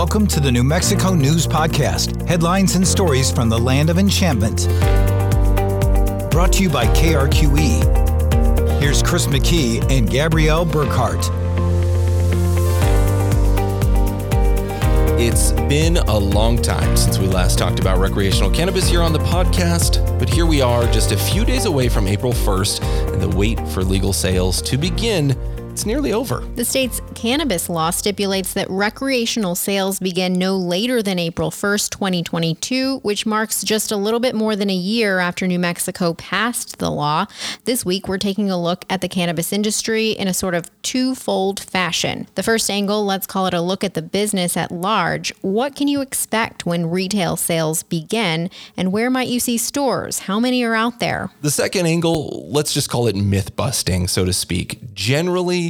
Welcome to the New Mexico News Podcast headlines and stories from the land of enchantment. Brought to you by KRQE. Here's Chris McKee and Gabrielle Burkhart. It's been a long time since we last talked about recreational cannabis here on the podcast, but here we are just a few days away from April 1st and the wait for legal sales to begin it's nearly over. The state's cannabis law stipulates that recreational sales begin no later than April 1st, 2022, which marks just a little bit more than a year after New Mexico passed the law. This week, we're taking a look at the cannabis industry in a sort of twofold fashion. The first angle, let's call it a look at the business at large. What can you expect when retail sales begin, and where might you see stores? How many are out there? The second angle, let's just call it myth busting, so to speak. Generally,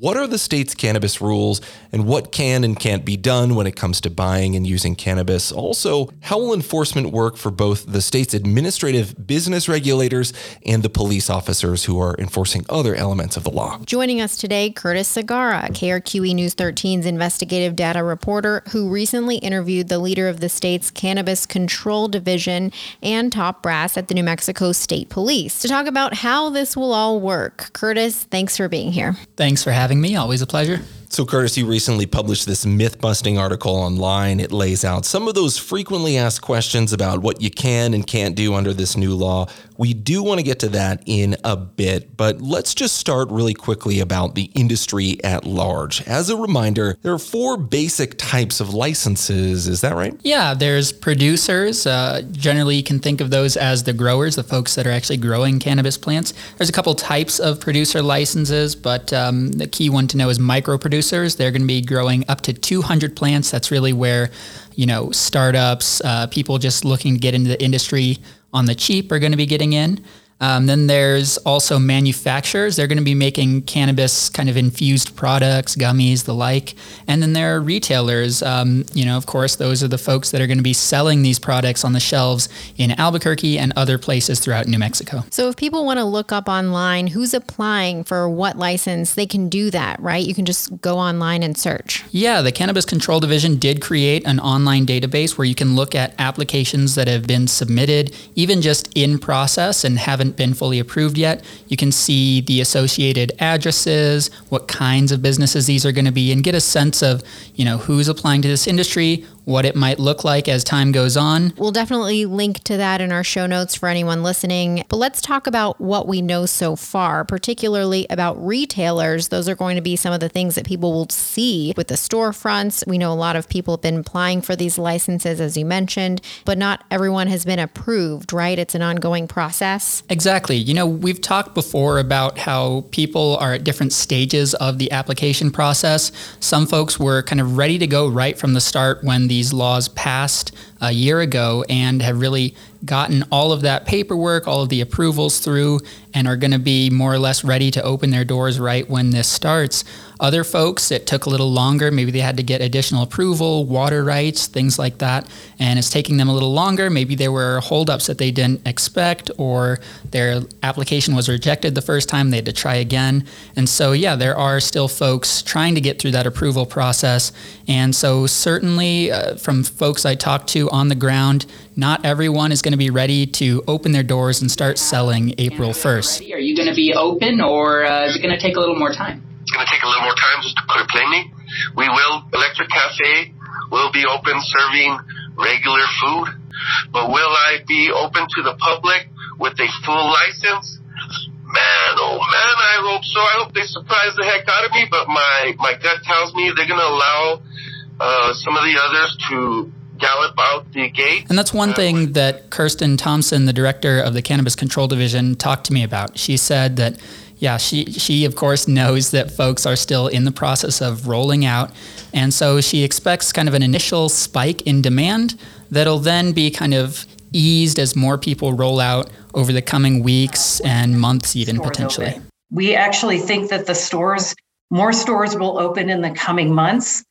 what are the state's cannabis rules and what can and can't be done when it comes to buying and using cannabis? Also, how will enforcement work for both the state's administrative business regulators and the police officers who are enforcing other elements of the law? Joining us today, Curtis Segarra, KRQE News 13's investigative data reporter, who recently interviewed the leader of the state's Cannabis Control Division and top brass at the New Mexico State Police to talk about how this will all work. Curtis, thanks for being here. Thanks for having me. Always a pleasure. So, Curtis, you recently published this myth busting article online. It lays out some of those frequently asked questions about what you can and can't do under this new law. We do want to get to that in a bit, but let's just start really quickly about the industry at large. As a reminder, there are four basic types of licenses. Is that right? Yeah, there's producers. Uh, generally, you can think of those as the growers, the folks that are actually growing cannabis plants. There's a couple types of producer licenses, but um, the key one to know is micro producers. They're going to be growing up to 200 plants. That's really where, you know, startups, uh, people just looking to get into the industry on the cheap are going to be getting in. Um, then there's also manufacturers. They're going to be making cannabis kind of infused products, gummies, the like. And then there are retailers. Um, you know, of course, those are the folks that are going to be selling these products on the shelves in Albuquerque and other places throughout New Mexico. So if people want to look up online who's applying for what license, they can do that, right? You can just go online and search. Yeah, the Cannabis Control Division did create an online database where you can look at applications that have been submitted, even just in process and haven't haven't been fully approved yet, you can see the associated addresses, what kinds of businesses these are going to be, and get a sense of, you know, who's applying to this industry, what it might look like as time goes on. We'll definitely link to that in our show notes for anyone listening. But let's talk about what we know so far, particularly about retailers. Those are going to be some of the things that people will see with the storefronts. We know a lot of people have been applying for these licenses, as you mentioned, but not everyone has been approved, right? It's an ongoing process. Exactly. You know, we've talked before about how people are at different stages of the application process. Some folks were kind of ready to go right from the start when these laws passed a year ago and have really gotten all of that paperwork, all of the approvals through, and are going to be more or less ready to open their doors right when this starts. Other folks, it took a little longer. Maybe they had to get additional approval, water rights, things like that, and it's taking them a little longer. Maybe there were holdups that they didn't expect, or their application was rejected the first time. They had to try again. And so, yeah, there are still folks trying to get through that approval process. And so, certainly, uh, from folks I talked to on the ground, not everyone is going to be ready to open their doors and start selling April 1st. Are you going to be open or uh, is it going to take a little more time? It's going to take a little more time, just to put it plainly. We will, Electric Cafe will be open serving regular food, but will I be open to the public with a full license? Man, oh man, I hope so. I hope they surprise the heck out of me, but my, my gut tells me they're going to allow uh, some of the others to gallop out the gate. And that's one thing that Kristen Thompson, the director of the Cannabis Control Division, talked to me about. She said that, yeah, she, she of course knows that folks are still in the process of rolling out. And so she expects kind of an initial spike in demand that'll then be kind of eased as more people roll out over the coming weeks and months, even stores potentially. Open. We actually think that the stores, more stores will open in the coming months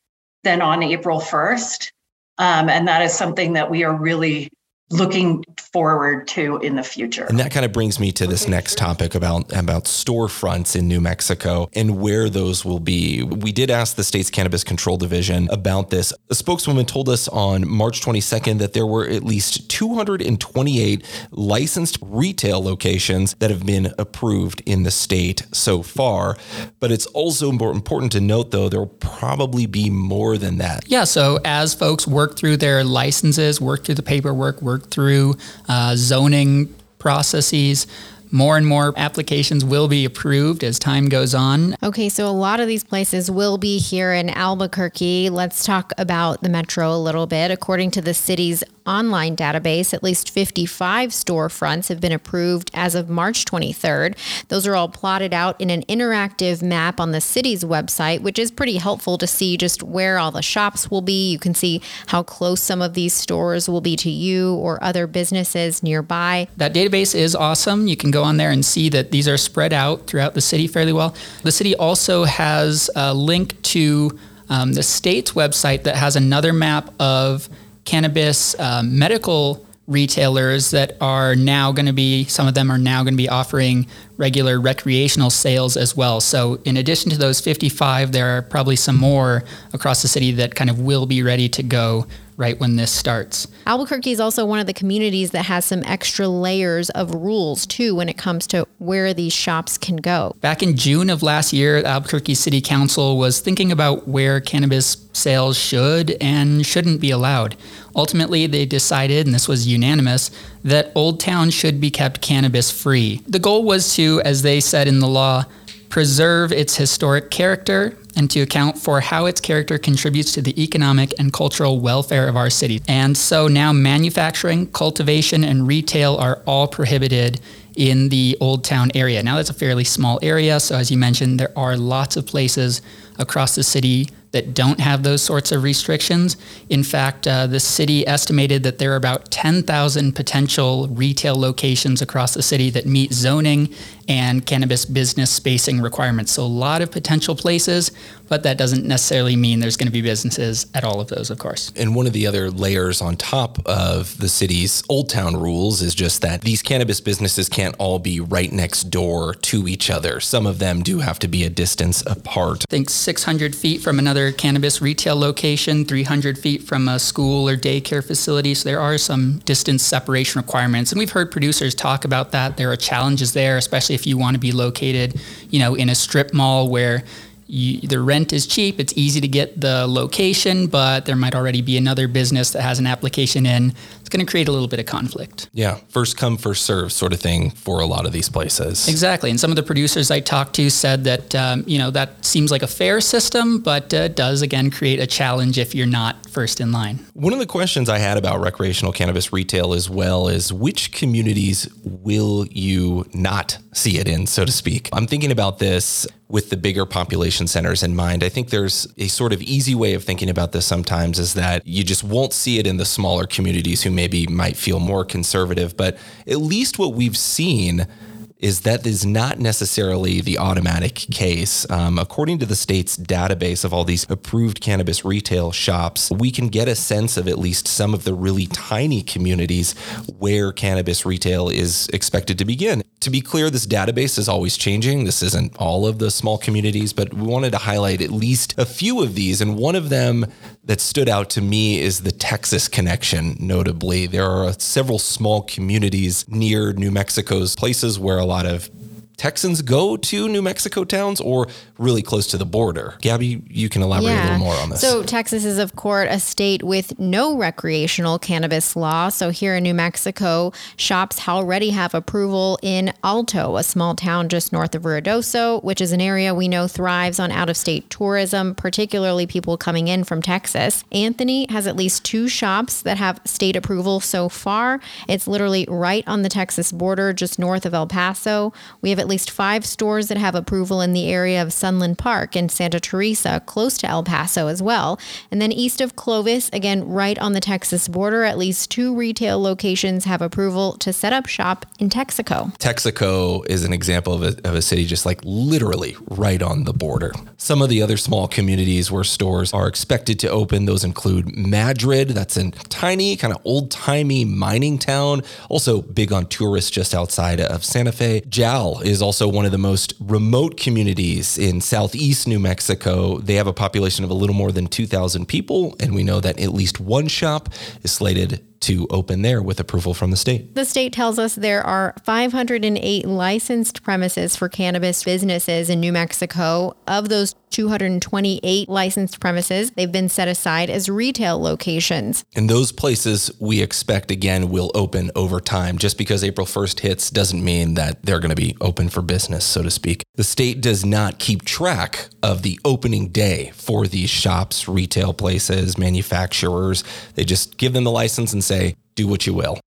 than on April 1st. Um, and that is something that we are really looking forward to in the future. And that kind of brings me to this next topic about about storefronts in New Mexico and where those will be. We did ask the state's cannabis control division about this. A spokeswoman told us on March 22nd that there were at least 228 licensed retail locations that have been approved in the state so far. But it's also important to note though there will probably be more than that. Yeah, so as folks work through their licenses, work through the paperwork, work through uh, zoning processes, more and more applications will be approved as time goes on. Okay, so a lot of these places will be here in Albuquerque. Let's talk about the metro a little bit. According to the city's online database, at least 55 storefronts have been approved as of March 23rd. Those are all plotted out in an interactive map on the city's website, which is pretty helpful to see just where all the shops will be. You can see how close some of these stores will be to you or other businesses nearby. That database is awesome. You can go on there and see that these are spread out throughout the city fairly well. The city also has a link to um, the state's website that has another map of cannabis uh, medical retailers that are now going to be some of them are now going to be offering regular recreational sales as well so in addition to those 55 there are probably some more across the city that kind of will be ready to go right when this starts. Albuquerque is also one of the communities that has some extra layers of rules too when it comes to where these shops can go. Back in June of last year, Albuquerque City Council was thinking about where cannabis sales should and shouldn't be allowed. Ultimately, they decided, and this was unanimous, that Old Town should be kept cannabis free. The goal was to, as they said in the law, preserve its historic character and to account for how its character contributes to the economic and cultural welfare of our city. And so now manufacturing, cultivation, and retail are all prohibited in the Old Town area. Now, that's a fairly small area, so as you mentioned, there are lots of places across the city that don't have those sorts of restrictions. In fact, uh, the city estimated that there are about 10,000 potential retail locations across the city that meet zoning and cannabis business spacing requirements. So, a lot of potential places, but that doesn't necessarily mean there's going to be businesses at all of those, of course. And one of the other layers on top of the city's Old Town rules is just that these cannabis businesses can't all be right next door to each other. Some of them do have to be a distance apart. I think 600 feet from another cannabis retail location, 300 feet from a school or daycare facility. So, there are some distance separation requirements. And we've heard producers talk about that. There are challenges there, especially if you want to be located, you know, in a strip mall where you, the rent is cheap, it's easy to get the location, but there might already be another business that has an application in. Going to create a little bit of conflict. Yeah, first come, first serve sort of thing for a lot of these places. Exactly. And some of the producers I talked to said that, um, you know, that seems like a fair system, but uh, does again create a challenge if you're not first in line. One of the questions I had about recreational cannabis retail as well is which communities will you not see it in, so to speak? I'm thinking about this with the bigger population centers in mind. I think there's a sort of easy way of thinking about this sometimes is that you just won't see it in the smaller communities who maybe might feel more conservative. But at least what we've seen is that is not necessarily the automatic case. Um, according to the state's database of all these approved cannabis retail shops, we can get a sense of at least some of the really tiny communities where cannabis retail is expected to begin. To be clear, this database is always changing. This isn't all of the small communities, but we wanted to highlight at least a few of these. And one of them that stood out to me is the Texas connection, notably. There are several small communities near New Mexico's places where a lot of Texans go to New Mexico towns or really close to the border. Gabby, you can elaborate yeah. a little more on this. So, Texas is, of course, a state with no recreational cannabis law. So, here in New Mexico, shops already have approval in Alto, a small town just north of Ruidoso, which is an area we know thrives on out of state tourism, particularly people coming in from Texas. Anthony has at least two shops that have state approval so far. It's literally right on the Texas border, just north of El Paso. We have at least five stores that have approval in the area of Sunland Park and Santa Teresa, close to El Paso as well. And then east of Clovis, again, right on the Texas border, at least two retail locations have approval to set up shop in Texico. Texico is an example of a, of a city just like literally right on the border. Some of the other small communities where stores are expected to open, those include Madrid, that's a tiny, kind of old timey mining town, also big on tourists just outside of Santa Fe. Jal is also one of the most remote communities in southeast New Mexico. They have a population of a little more than 2,000 people, and we know that at least one shop is slated to open there with approval from the state. The state tells us there are 508 licensed premises for cannabis businesses in New Mexico. Of those 228 licensed premises, they've been set aside as retail locations. And those places we expect again will open over time. Just because April 1st hits doesn't mean that they're going to be open for business, so to speak. The state does not keep track of the opening day for these shops, retail places, manufacturers. They just give them the license and say, do what you will.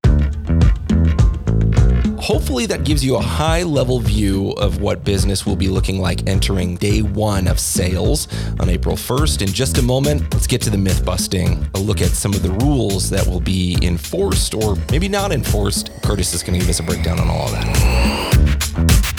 Hopefully, that gives you a high level view of what business will be looking like entering day one of sales on April 1st. In just a moment, let's get to the myth busting, a look at some of the rules that will be enforced or maybe not enforced. Curtis is going to give us a breakdown on all of that.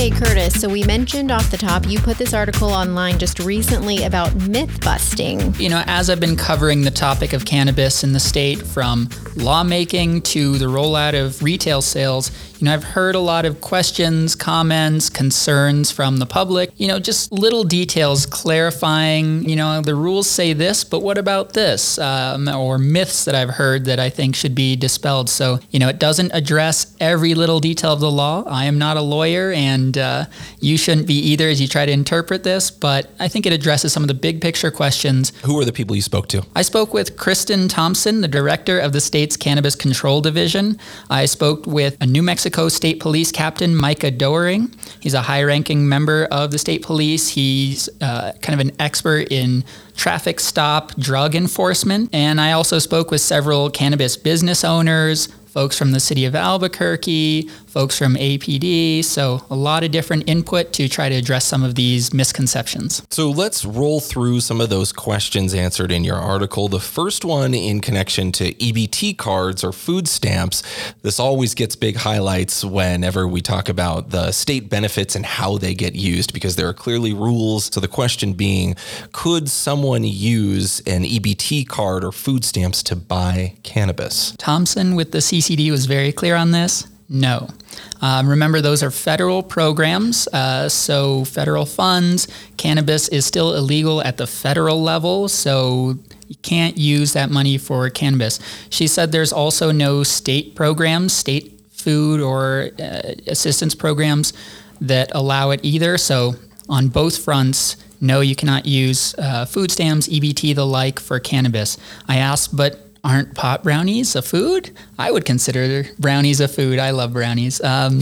Okay, Curtis, so we mentioned off the top, you put this article online just recently about myth busting. You know, as I've been covering the topic of cannabis in the state from lawmaking to the rollout of retail sales, you know, I've heard a lot of questions, comments, concerns from the public, you know, just little details clarifying, you know, the rules say this, but what about this? Um, or myths that I've heard that I think should be dispelled. So, you know, it doesn't address every little detail of the law. I am not a lawyer and uh, you shouldn't be either as you try to interpret this, but I think it addresses some of the big picture questions. Who are the people you spoke to? I spoke with Kristen Thompson, the director of the state's Cannabis Control Division. I spoke with a New Mexico State Police Captain Micah Doering. He's a high ranking member of the state police. He's uh, kind of an expert in traffic stop drug enforcement. And I also spoke with several cannabis business owners, folks from the city of Albuquerque, folks from APD. So, a lot of different input to try to address some of these misconceptions. So, let's roll through some of those questions answered in your article. The first one in connection to EBT cards or food stamps. This always gets big highlights whenever we talk about the state benefits and how they get used because there are clearly rules. So, the question being could someone use an EBT card or food stamps to buy cannabis? Thompson with the CCD was very clear on this. No. Um, remember, those are federal programs, uh, so federal funds. Cannabis is still illegal at the federal level, so you can't use that money for cannabis. She said there's also no state programs, state food or uh, assistance programs that allow it either. So, on both fronts, no, you cannot use uh, food stamps, EBT, the like for cannabis. I asked, but aren't pot brownies a food? I would consider brownies a food. I love brownies. Um,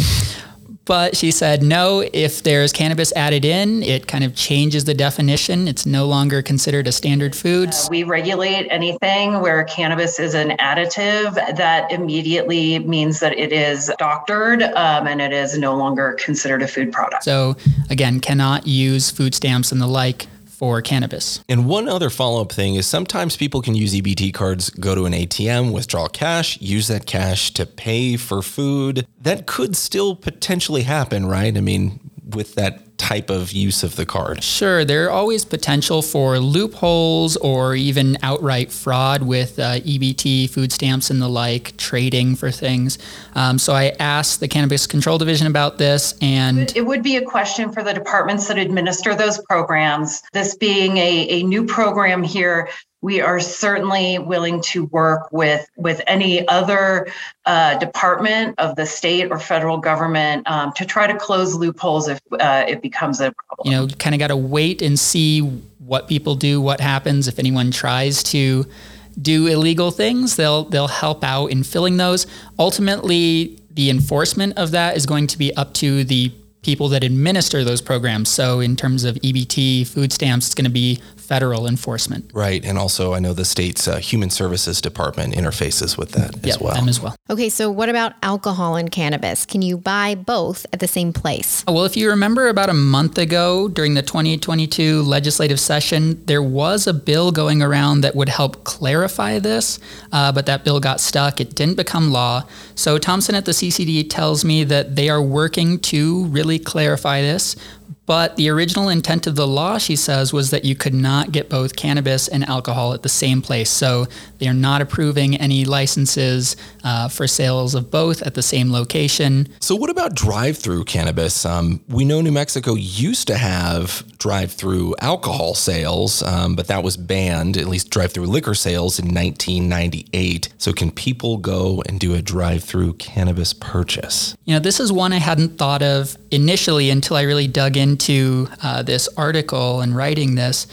but she said no, if there's cannabis added in, it kind of changes the definition. It's no longer considered a standard food. Uh, we regulate anything where cannabis is an additive that immediately means that it is doctored um, and it is no longer considered a food product. So, again, cannot use food stamps and the like for cannabis. And one other follow up thing is sometimes people can use EBT cards, go to an ATM, withdraw cash, use that cash to pay for food. That could still potentially happen, right? I mean, with that type of use of the card? Sure, there are always potential for loopholes or even outright fraud with uh, EBT, food stamps, and the like, trading for things. Um, so I asked the Cannabis Control Division about this, and it would be a question for the departments that administer those programs. This being a, a new program here, we are certainly willing to work with with any other uh, department of the state or federal government um, to try to close loopholes if uh, it becomes a problem. You know, kind of got to wait and see what people do, what happens if anyone tries to do illegal things. They'll they'll help out in filling those. Ultimately, the enforcement of that is going to be up to the people that administer those programs. So, in terms of EBT, food stamps, it's going to be federal enforcement. Right. And also, I know the state's uh, Human Services Department interfaces with that Yep, as well. them as well. Okay, so what about alcohol and cannabis? Can you buy both at the same place? Well, if you remember about a month ago during the 2022 legislative session, there was a bill going around that would help clarify this, uh, but that bill got stuck. It didn't become law. So Thompson at the CCD tells me that they are working to really clarify this. But the original intent of the law, she says, was that you could not get both cannabis and alcohol at the same place. So they are not approving any licenses uh, for sales of both at the same location. So, what about drive through cannabis? Um, we know New Mexico used to have drive through alcohol sales, um, but that was banned, at least drive through liquor sales in 1998. So, can people go and do a drive through cannabis purchase? You know, this is one I hadn't thought of initially until I really dug into uh, this article and writing this.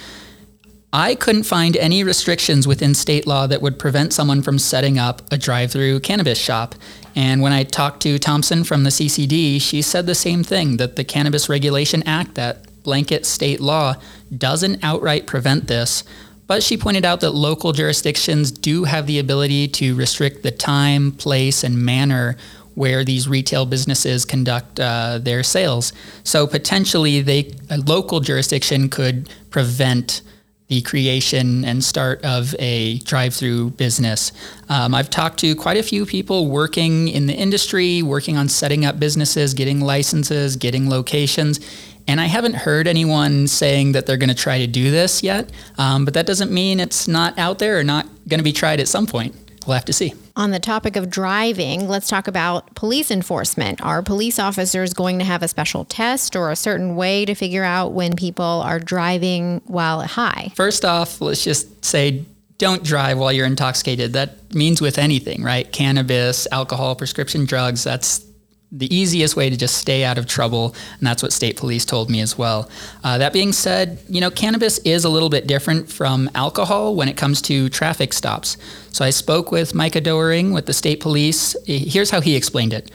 I couldn't find any restrictions within state law that would prevent someone from setting up a drive through cannabis shop. And when I talked to Thompson from the CCD, she said the same thing that the Cannabis Regulation Act, that blanket state law, doesn't outright prevent this. But she pointed out that local jurisdictions do have the ability to restrict the time, place, and manner where these retail businesses conduct uh, their sales. So potentially, they a local jurisdiction could prevent the creation and start of a drive-through business. Um, I've talked to quite a few people working in the industry, working on setting up businesses, getting licenses, getting locations. And I haven't heard anyone saying that they're going to try to do this yet, um, but that doesn't mean it's not out there or not going to be tried at some point. We'll have to see. On the topic of driving, let's talk about police enforcement. Are police officers going to have a special test or a certain way to figure out when people are driving while high? First off, let's just say don't drive while you're intoxicated. That means with anything, right? Cannabis, alcohol, prescription drugs, that's the easiest way to just stay out of trouble, and that's what state police told me as well. Uh, that being said, you know, cannabis is a little bit different from alcohol when it comes to traffic stops. So I spoke with Micah Doering with the state police. Here's how he explained it.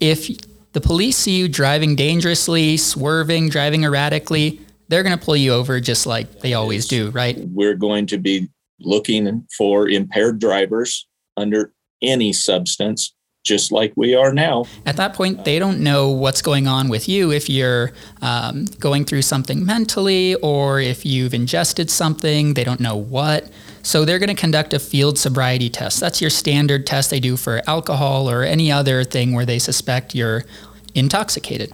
If the police see you driving dangerously, swerving, driving erratically, they're going to pull you over just like they always do, right? We're going to be looking for impaired drivers under any substance just like we are now. At that point, they don't know what's going on with you if you're um, going through something mentally or if you've ingested something, they don't know what. So they're going to conduct a field sobriety test. That's your standard test they do for alcohol or any other thing where they suspect you're intoxicated.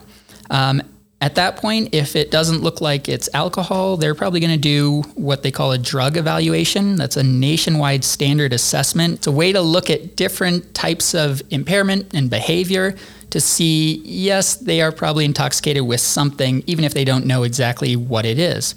Um, at that point, if it doesn't look like it's alcohol, they're probably going to do what they call a drug evaluation. That's a nationwide standard assessment. It's a way to look at different types of impairment and behavior to see, yes, they are probably intoxicated with something, even if they don't know exactly what it is.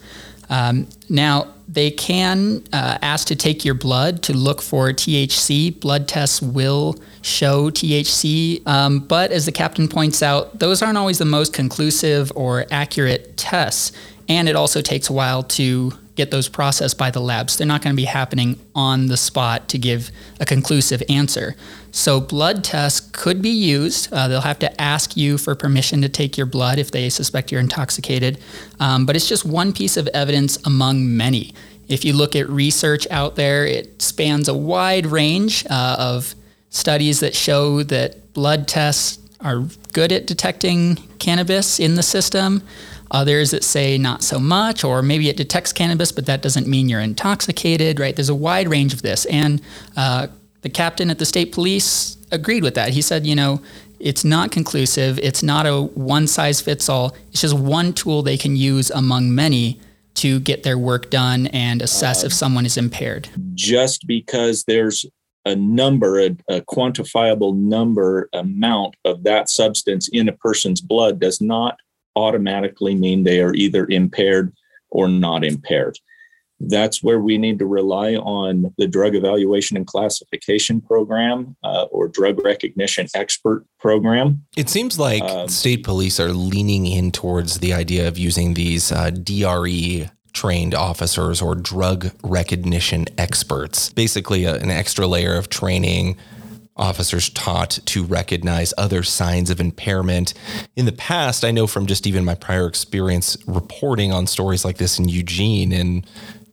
Um, now, they can uh, ask to take your blood to look for THC. Blood tests will show THC, um, but as the captain points out, those aren't always the most conclusive or accurate tests. And it also takes a while to get those processed by the labs. They're not going to be happening on the spot to give a conclusive answer. So, blood tests could be used. Uh, they'll have to ask you for permission to take your blood if they suspect you're intoxicated. Um, but it's just one piece of evidence among many. If you look at research out there, it spans a wide range uh, of studies that show that blood tests are good at detecting cannabis in the system. Others that say not so much, or maybe it detects cannabis, but that doesn't mean you're intoxicated, right? There's a wide range of this. And uh, the captain at the state police agreed with that. He said, you know, it's not conclusive, it's not a one size fits all, it's just one tool they can use among many to get their work done and assess if someone is impaired. Just because there's a number, a, a, quantifiable number amount of that substance in a person's blood does not automatically mean they are either impaired or not impaired. That's where we need to rely on the drug evaluation and classification program uh, or drug recognition expert program. It seems like um, state police are leaning in towards the idea of using these uh, DRE trained officers or drug recognition experts, basically a, an extra layer of training officers taught to recognize other signs of impairment. In the past, I know from just even my prior experience reporting on stories like this in Eugene in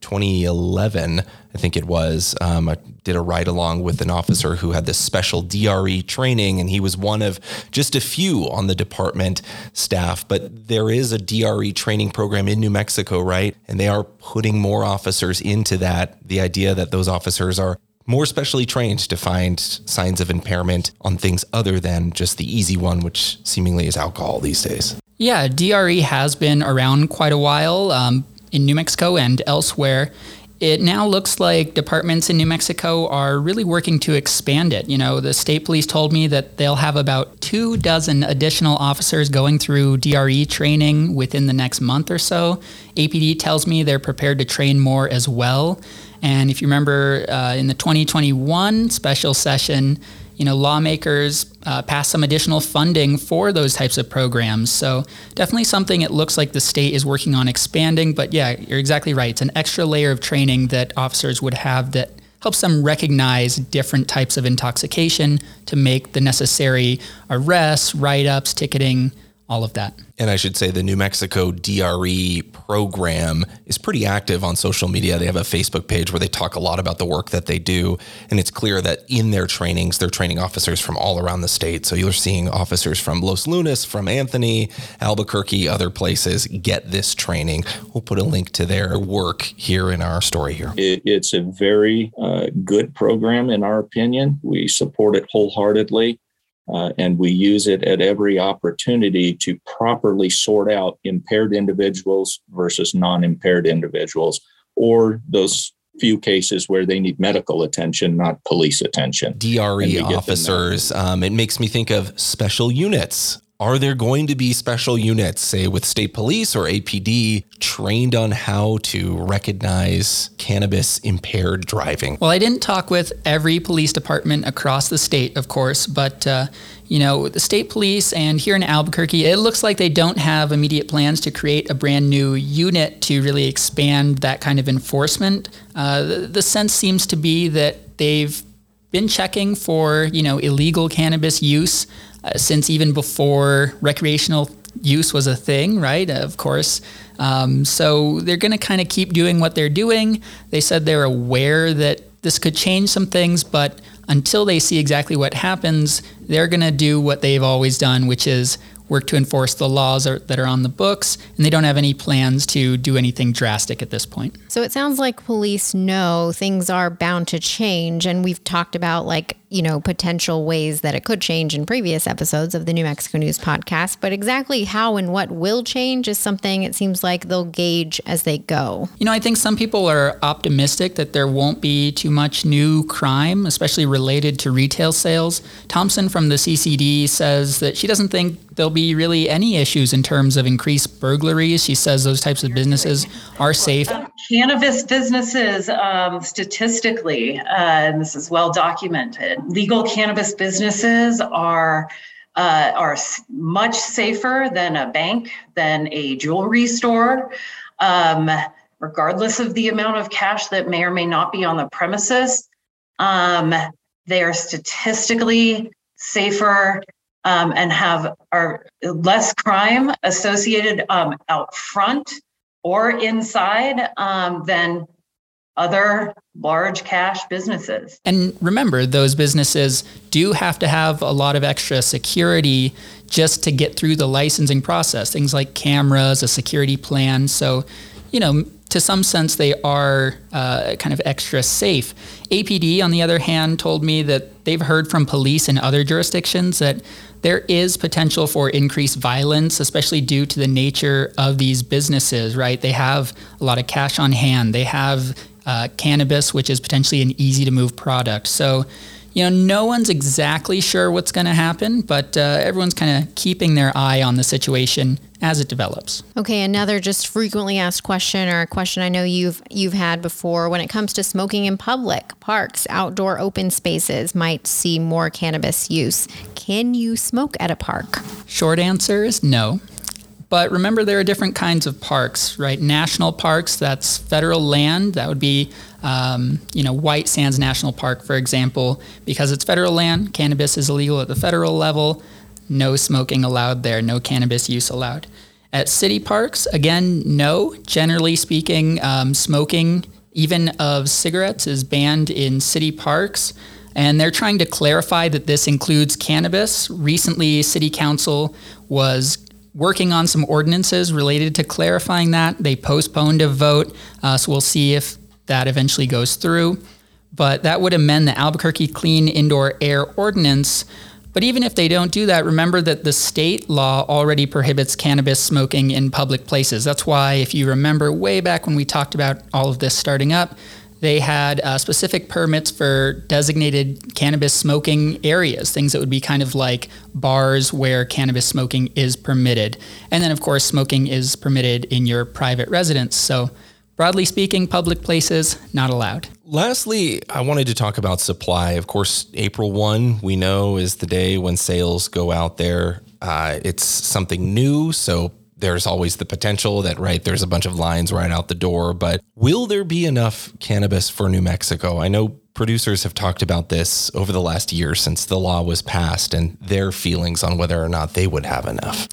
2011, I think it was. Um, I did a ride along with an officer who had this special DRE training, and he was one of just a few on the department staff. But there is a DRE training program in New Mexico, right? And they are putting more officers into that. The idea that those officers are more specially trained to find signs of impairment on things other than just the easy one, which seemingly is alcohol these days. Yeah, DRE has been around quite a while. Um, in New Mexico and elsewhere. It now looks like departments in New Mexico are really working to expand it. You know, the state police told me that they'll have about two dozen additional officers going through DRE training within the next month or so. APD tells me they're prepared to train more as well. And if you remember uh, in the 2021 special session, you know, lawmakers uh, pass some additional funding for those types of programs. So definitely something it looks like the state is working on expanding. But yeah, you're exactly right. It's an extra layer of training that officers would have that helps them recognize different types of intoxication to make the necessary arrests, write-ups, ticketing, all of that. And I should say the New Mexico DRE program is pretty active on social media. They have a Facebook page where they talk a lot about the work that they do. And it's clear that in their trainings, they're training officers from all around the state. So you're seeing officers from Los Lunas, from Anthony, Albuquerque, other places get this training. We'll put a link to their work here in our story here. It, it's a very uh, good program, in our opinion. We support it wholeheartedly. Uh, and we use it at every opportunity to properly sort out impaired individuals versus non impaired individuals, or those few cases where they need medical attention, not police attention. DRE officers, um, it makes me think of special units. Are there going to be special units, say with state police or APD, trained on how to recognize cannabis impaired driving? Well, I didn't talk with every police department across the state, of course, but uh, you know, the state police and here in Albuquerque, it looks like they don't have immediate plans to create a brand new unit to really expand that kind of enforcement. Uh, the, the sense seems to be that they've been checking for you know illegal cannabis use uh, since even before recreational use was a thing, right? Of course. Um, so they're going to kind of keep doing what they're doing. They said they're aware that this could change some things, but until they see exactly what happens, they're going to do what they've always done, which is work to enforce the laws are, that are on the books, and they don't have any plans to do anything drastic at this point. So it sounds like police know things are bound to change, and we've talked about like you know, potential ways that it could change in previous episodes of the New Mexico News podcast. But exactly how and what will change is something it seems like they'll gauge as they go. You know, I think some people are optimistic that there won't be too much new crime, especially related to retail sales. Thompson from the CCD says that she doesn't think there'll be really any issues in terms of increased burglaries. She says those types of businesses are safe. Cannabis businesses, um, statistically, uh, and this is well documented, legal cannabis businesses are uh, are much safer than a bank, than a jewelry store, um, regardless of the amount of cash that may or may not be on the premises. Um, they are statistically safer um, and have are less crime associated um, out front or inside um, than other large cash businesses. And remember, those businesses do have to have a lot of extra security just to get through the licensing process, things like cameras, a security plan. So, you know, to some sense, they are uh, kind of extra safe. APD, on the other hand, told me that they've heard from police in other jurisdictions that there is potential for increased violence, especially due to the nature of these businesses, right? They have a lot of cash on hand. They have uh, cannabis, which is potentially an easy to move product. So, you know, no one's exactly sure what's going to happen, but uh, everyone's kind of keeping their eye on the situation as it develops. Okay, another just frequently asked question or a question I know you've you've had before when it comes to smoking in public, parks, outdoor open spaces might see more cannabis use. Can you smoke at a park? Short answer is no. But remember, there are different kinds of parks, right? National parks, that's federal land. That would be, um, you know, White Sands National Park, for example. Because it's federal land, cannabis is illegal at the federal level. No smoking allowed there, no cannabis use allowed. At city parks, again, no. Generally speaking, um, smoking, even of cigarettes, is banned in city parks. And they're trying to clarify that this includes cannabis. Recently, City Council was working on some ordinances related to clarifying that. They postponed a vote, uh, so we'll see if that eventually goes through. But that would amend the Albuquerque Clean Indoor Air Ordinance. But even if they don't do that, remember that the state law already prohibits cannabis smoking in public places. That's why, if you remember way back when we talked about all of this starting up, they had uh, specific permits for designated cannabis smoking areas, things that would be kind of like bars where cannabis smoking is permitted. And then, of course, smoking is permitted in your private residence. So, broadly speaking, public places not allowed. Lastly, I wanted to talk about supply. Of course, April 1, we know, is the day when sales go out there. Uh, it's something new, so there's always the potential that, right, there's a bunch of lines right out the door. But will there be enough cannabis for New Mexico? I know producers have talked about this over the last year since the law was passed and their feelings on whether or not they would have enough.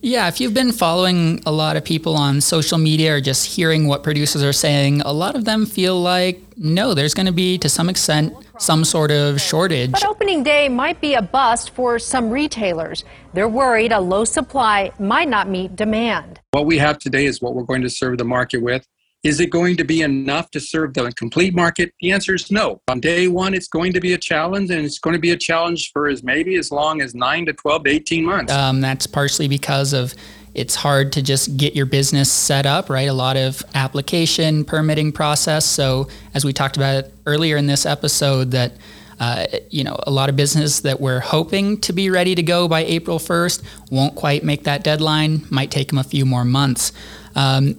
Yeah, if you've been following a lot of people on social media or just hearing what producers are saying, a lot of them feel like no, there's going to be to some extent some sort of shortage. But opening day might be a bust for some retailers. They're worried a low supply might not meet demand. What we have today is what we're going to serve the market with. Is it going to be enough to serve the complete market? The answer is no. On day one, it's going to be a challenge, and it's going to be a challenge for as maybe as long as nine to 12 to 18 months. Um, that's partially because of it's hard to just get your business set up, right? A lot of application permitting process. So, as we talked about earlier in this episode, that uh, you know, a lot of business that we're hoping to be ready to go by April 1st won't quite make that deadline. Might take them a few more months. Um,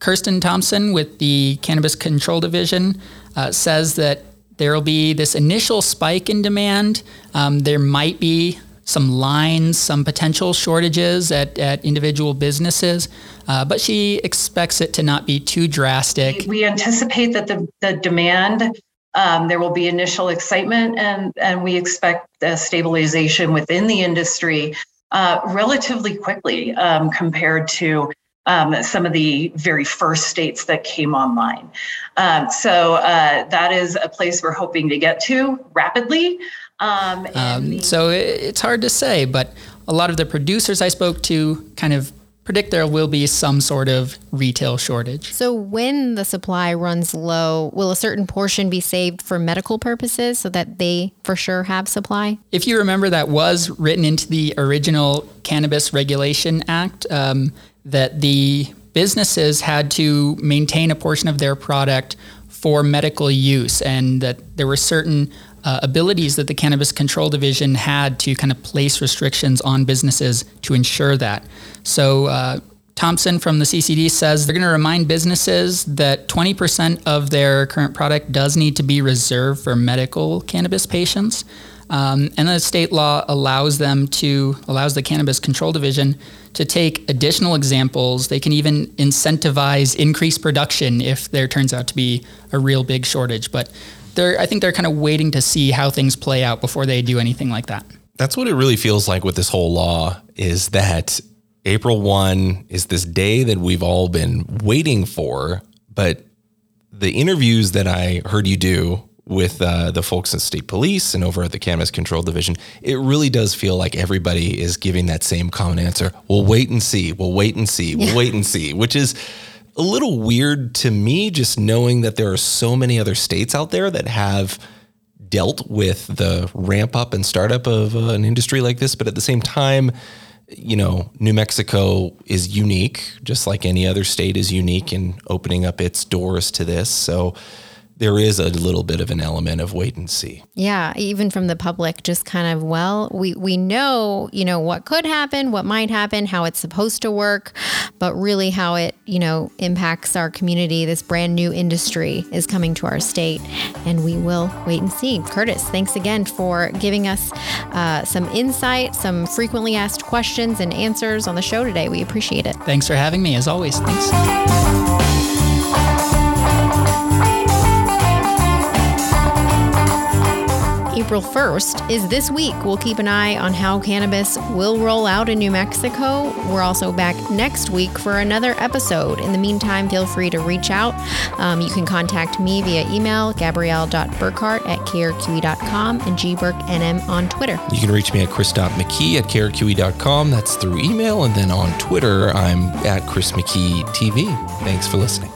Kristen Thompson with the Cannabis Control Division uh, says that there will be this initial spike in demand. Um, there might be some lines, some potential shortages at, at individual businesses, uh, but she expects it to not be too drastic. We anticipate that the, the demand, um, there will be initial excitement, and, and we expect a stabilization within the industry uh, relatively quickly um, compared to um, some of the very first states that came online. Um, so uh, that is a place we're hoping to get to rapidly. Um, um, the- so it's hard to say, but a lot of the producers I spoke to kind of predict there will be some sort of retail shortage. So, when the supply runs low, will a certain portion be saved for medical purposes so that they for sure have supply? If you remember, that was written into the original Cannabis Regulation Act. Um, that the businesses had to maintain a portion of their product for medical use, and that there were certain uh, abilities that the Cannabis Control Division had to kind of place restrictions on businesses to ensure that. So, uh, Thompson from the CCD says they're going to remind businesses that 20% of their current product does need to be reserved for medical cannabis patients. Um, and the state law allows them to allows the cannabis control division to take additional examples. They can even incentivize increased production if there turns out to be a real big shortage. But they're I think they're kind of waiting to see how things play out before they do anything like that. That's what it really feels like with this whole law is that April 1 is this day that we've all been waiting for, but the interviews that I heard you do with uh, the folks in state police and over at the cannabis control division, it really does feel like everybody is giving that same common answer. We'll wait and see. We'll wait and see. We'll yeah. wait and see, which is a little weird to me, just knowing that there are so many other states out there that have dealt with the ramp up and startup of uh, an industry like this. But at the same time, you know, New Mexico is unique, just like any other state is unique in opening up its doors to this. So, there is a little bit of an element of wait and see. Yeah, even from the public, just kind of, well, we, we know, you know, what could happen, what might happen, how it's supposed to work, but really how it, you know, impacts our community. This brand new industry is coming to our state, and we will wait and see. Curtis, thanks again for giving us uh, some insight, some frequently asked questions and answers on the show today. We appreciate it. Thanks for having me, as always. Thanks. April 1st is this week. We'll keep an eye on how cannabis will roll out in New Mexico. We're also back next week for another episode. In the meantime, feel free to reach out. Um, you can contact me via email, gabrielle.burkhart at krqe.com and gburknm on Twitter. You can reach me at chris.mckee at krqe.com. That's through email. And then on Twitter, I'm at Chris McKee TV. Thanks for listening.